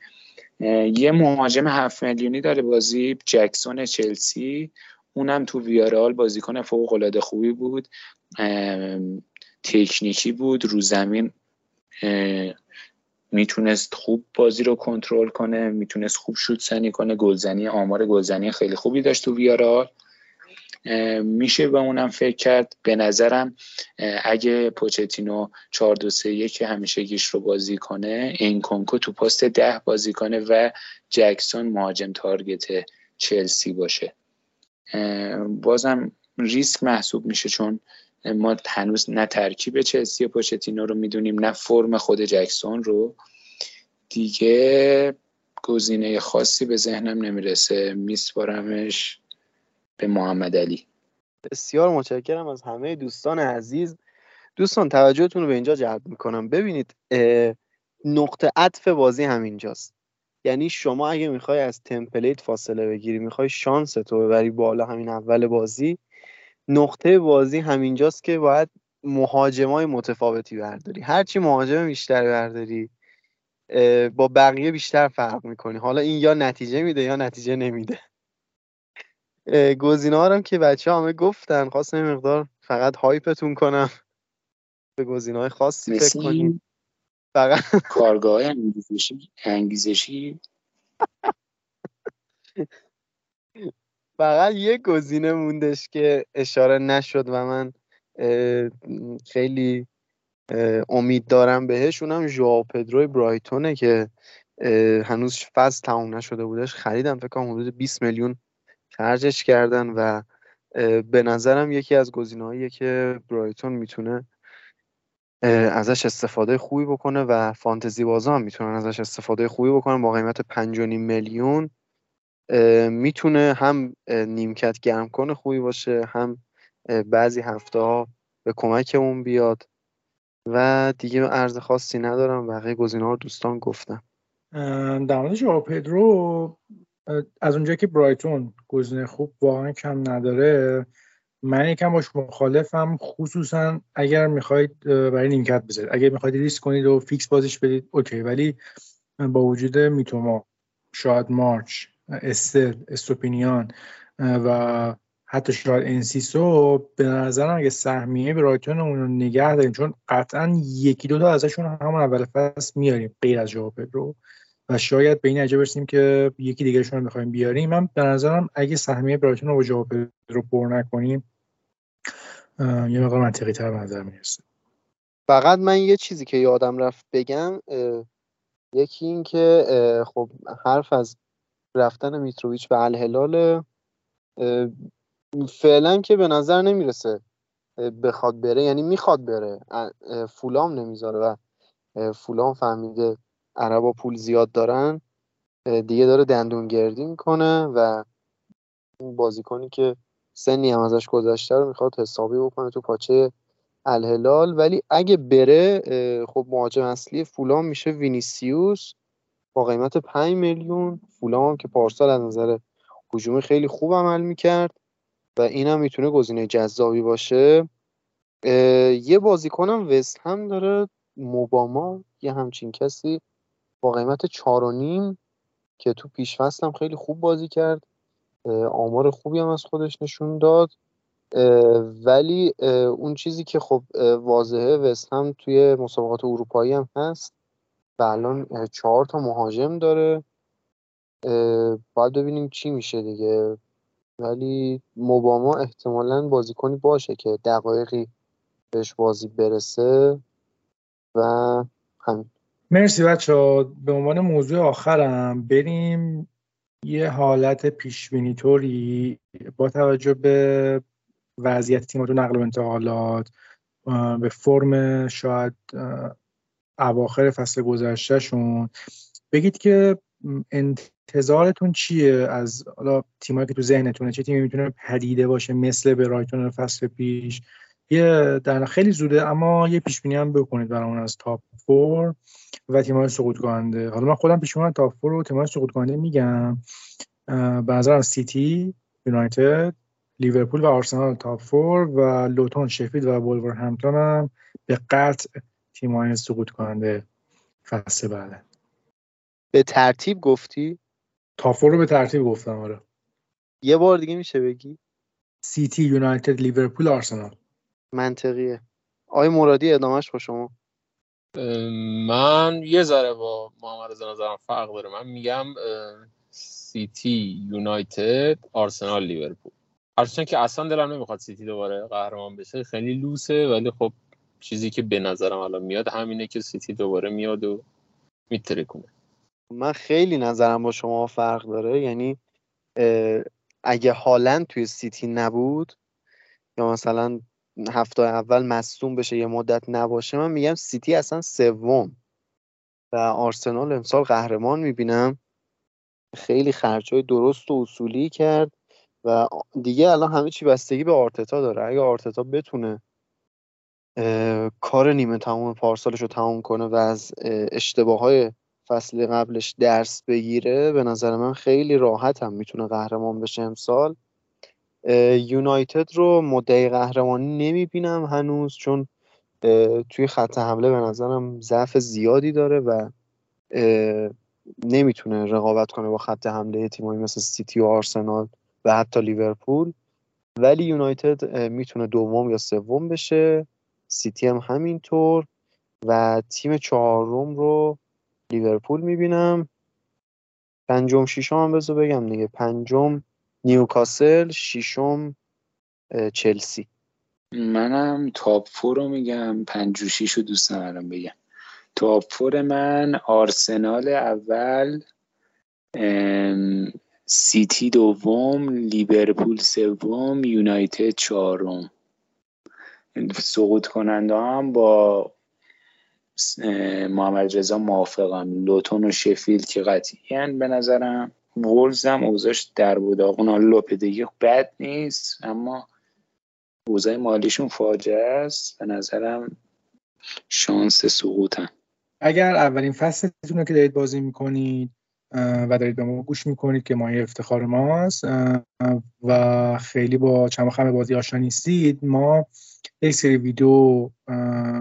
Speaker 2: یه مهاجم هفت میلیونی داره بازی جکسون چلسی. اونم تو ویارئال بازیکن فوق العاده خوبی بود. تکنیکی بود. رو زمین می‌تونست خوب بازی رو کنترل کنه می‌تونست خوب شوت زنی کنه. گلزنی آمار گلزنی خیلی خوبی داشت تو ویارال میشه به اونم فکر کرد؟ به نظرم اگه پوچتینو 4 2 3 1 همیشگیش رو بازی کنه این کنکو تو پست ده بازی کنه و جکسون مهاجم تارگت چلسی باشه. بازم ریسک محسوب میشه چون ما هنوز نه ترکیب چلسی پوچتینو رو می‌دونیم نه فرم خود جکسون رو. دیگه گزینه خاصی به ذهنم نمی‌رسه. میسپارمش به محمد علی.
Speaker 3: بسیار متشکرم از همه دوستان عزیز. دوستان توجهتون رو به اینجا جلب می‌کنم. ببینید نقطه عطف بازی همینجاست. یعنی شما اگه می‌خوای از تمپلیت فاصله بگیری می‌خوای شانس تو ببری بالا همین اول بازی نقطه بازی همینجاست که باید مهاجمای متفاوتی برداری. هرچی مهاجم بیشتر برداری با بقیه بیشتر فرق می‌کنی. حالا این یا نتیجه میده یا نتیجه نمیده. گزینه ها که بچه همه گفتن خواستم مقدار فقط هایپتون کنم. به گزینه های خاصی فکر کنیم.
Speaker 2: فقط کارگاه انگیزشی انگیزشی.
Speaker 3: فقط یه گزینه موندش که اشاره نشد و من خیلی امید دارم بهش. اونم ژائو پدرو برایتونه که هنوز فصل تموم نشده بودش. خریدم فکر کنم حدود 20 میلیون خرجش کردن و به نظرم یکی از گزینه‌هاییه که برایتون می‌تونه ازش استفاده خوبی بکنه و فانتزی بازا هم می‌تونن ازش استفاده خوبی بکنن با قیمت 5.5 میلیون. می‌تونه هم نیمکت گرم کنه خوبی باشه هم بعضی هفته ها به کمک اون بیاد و دیگه عرض خاصی ندارم بقیه گزینه ها دوستان گفتم
Speaker 1: در مورد پدرو از اونجایی که برایتون گزینه خوب واقعا کم نداره من یکم باش مخالفم خصوصا اگر می‌خواید برای نیمکت بذارید. اگر می‌خواید ریسک کنید و فیکس بازیش بدید OK. ولی با وجود میتوما شاید مارچ استر استوپینیان و حتی شاید انسیسو به نظرم اگه سهمیه برایتون اون رو نگه داریم چون قطعا یکی دو تا ازشون همون اول فصل میاریم غیر از جواب رو و شاید به این نتیجه برسیم که یکی دیگهشون رو می‌خوایم بیاریم. من به نظرم اگه سهمیه برایتون رو با رو پر نکنیم یه مقدار منطقی تر به نظر می‌رسه.
Speaker 3: فقط من یه چیزی که یادم رفت بگم یکی این که خب حرف از رفتن میتروویچ به الهلال فعلا که به نظر نمی‌رسه بخواد بره. یعنی می‌خواد بره. فولام نمی‌ذاره و فولام فهمیده عربا پول زیاد دارن دیگه داره دندون گردی می‌کنه و اون بازیکنی که سنی هم ازش گذشته رو می‌خواد حسابی بکنه تو پاچه الهلال. ولی اگه بره خب مهاجم اصلی فولام میشه وینیسیوس با قیمت 5 میلیون. فولام هم که پارسال از نظر هجومی خیلی خوب عمل می‌کرد و این هم می‌تونه گزینه جذابی باشه. یه بازیکنم وست هم داره موباما یه همچین کسی. با قیمت چار و نیم که تو پیش هم خیلی خوب بازی کرد. آمار خوبی هم از خودش نشون داد. ولی اون چیزی که خب واضحه وست هم توی مسابقات اروپایی هم هست. و الان چهار تا مهاجم داره. باید ببینیم چی میشه دیگه. ولی موباما احتمالا بازیکنی باشه که دقایقی بهش بازی برسه. و همین.
Speaker 1: مرسی بچه به عنوان موضوع آخرم بریم یه حالت پیشبینی طوری با توجه به وضعیت تیمات و نقل و انتقالات به فرم شاید اواخر فصل گذشتهشون بگید که انتظارتون چیه؟ از حالا تیمایی که تو ذهنتونه چه تیمی می‌تونه پدیده باشه مثل برایتون فصل پیش؟ یه در خیلی زوده اما یه پیش بینی هم بکنید برامون از تاپ فور و تیم‌های سقوط کننده حالا من خودم پیش تاپ فور و تیم‌های سقوط کننده میگم به نظرم سیتی یونایتد لیورپول و آرسنال top four و لوتون شفیلد و ولورهمپتون هم به قطع تیم‌های سقوط کننده فصل بعد.
Speaker 3: به ترتیب گفتی؟
Speaker 1: top four رو به ترتیب گفتم آره.
Speaker 3: یه بار دیگه میشه بگی؟
Speaker 1: سیتی یونایتد لیورپول آرسنال.
Speaker 3: منطقیه. آقای مرادی ادامهش با شما.
Speaker 4: من یه ذره با محمد رضا نظرم فرق داره. من میگم سیتی یونایتد آرسنال لیورپول. هرچند که اصلا دلم نمی‌خواد سیتی دوباره قهرمان بشه خیلی لوسه ولی خب چیزی که به نظرم الان میاد همینه که سیتی دوباره میاد و می‌ترکونه
Speaker 3: من خیلی نظرم با شما فرق داره. یعنی اگه هالند توی سیتی نبود یا مثلا هفته اول مصدوم بشه یه مدت نباشه من میگم سیتی اصلا سوم و آرسنال امسال قهرمان می‌بینم. خیلی خرجهای درست و اصولی کرد و دیگه الان همه چی بستگی به آرتتا داره. اگه آرتتا بتونه کار نیمه تمام پارسالش رو تمام کنه و از اشتباه های فصل قبلش درس بگیره به نظر من خیلی راحت هم می‌تونه قهرمان بشه امسال. یونایتد رو مدعی قهرمانی نمی‌بینم هنوز چون توی خط حمله به نظرم ضعف زیادی داره و نمی‌تونه رقابت کنه با خط حمله تیمایی مثل سیتی و آرسنال و حتی لیورپول. ولی یونایتد می‌تونه دوم یا سوم بشه. سیتی هم همینطور. و تیم چهارم رو لیورپول می‌بینم. پنجم ششم هم بذار بگم دیگه. پنجم نیوکاسل ششم چلسی.
Speaker 2: منم top four رو میگم پنج و شیش رو دوست ندارم بگم. top four من آرسنال اول سیتی دوم لیورپول سوم یونایتد چهارم. سقوط کننده هم با محمد رضا موافقم. لوتون و شفیلد که قطعی به نظرم وولز هم اوضاش در بود اون لوپدگی بد نیست اما اوضاع مالیشون فاجعه است. به نظرم شانس سقوطن.
Speaker 1: اگر اولین فصلتون رو که دارید بازی می‌کنید و دارید به ما گوش می‌کنید که مایه افتخار ماست و خیلی با چند خم بازی آشنا نیستید ما یک سری ویدیو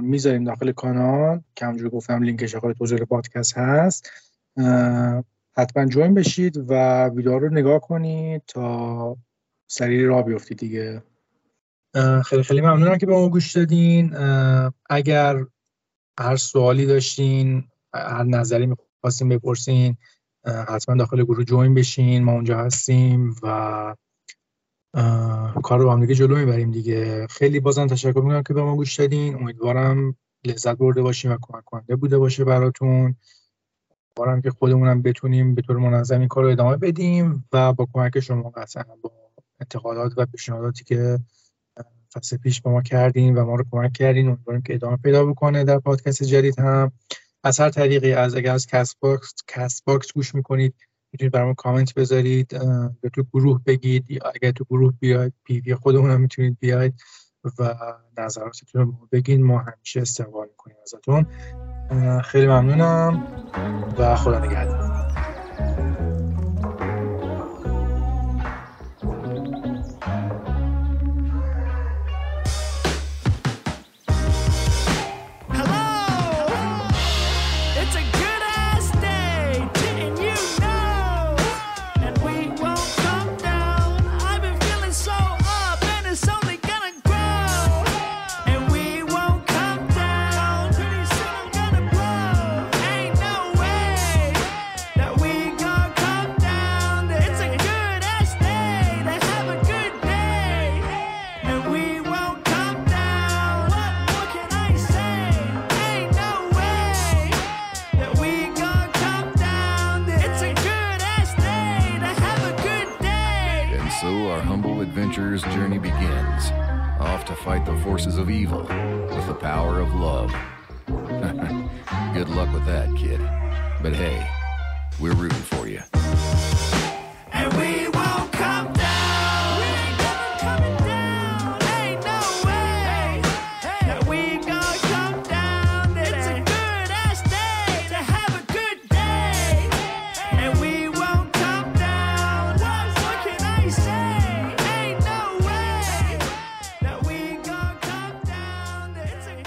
Speaker 1: می‌ذاریم داخل کانال. که همونجور گفتم لینکش داخل توضیح پادکست هست. حتما جوین بشید و ویدیو رو نگاه کنید تا سریع را بیفتید دیگه. خیلی خیلی ممنونم که به ما گوش دادین. اگر هر سوالی داشتین هر نظری می‌خواستین بپرسین حتما داخل گروه جوین بشین. ما اونجا هستیم و کار رو هم دیگه جلو می‌بریم دیگه. خیلی بازم تشکر می‌کنم که به ما گوش دادین. امیدوارم لذت برده باشیم و کمک کننده بوده باشه براتون. امیدوارم که خودمونم بتونیم به طور منظم این کار رو ادامه بدیم و با کمک شما قطعا با انتقادات و پیشنهاداتی که فصل پیش با ما کردین و ما رو کمک کردین امیدواریم که ادامه پیدا بکنه در پادکست جدید هم. از هر طریقی از اگر از Castbox Castbox گوش می‌کنید می‌تونید برامون کامنت بذارید یا تو گروه بگید یا اگر تو گروه بیاید PV خودمون هم می‌تونید بیاید و نظراتتون رو بگین. ما همیشه استقبال می‌کنیم ازتون. خیلی ممنونم و خدا نگهدار.
Speaker 5: luck with that, kid. But hey,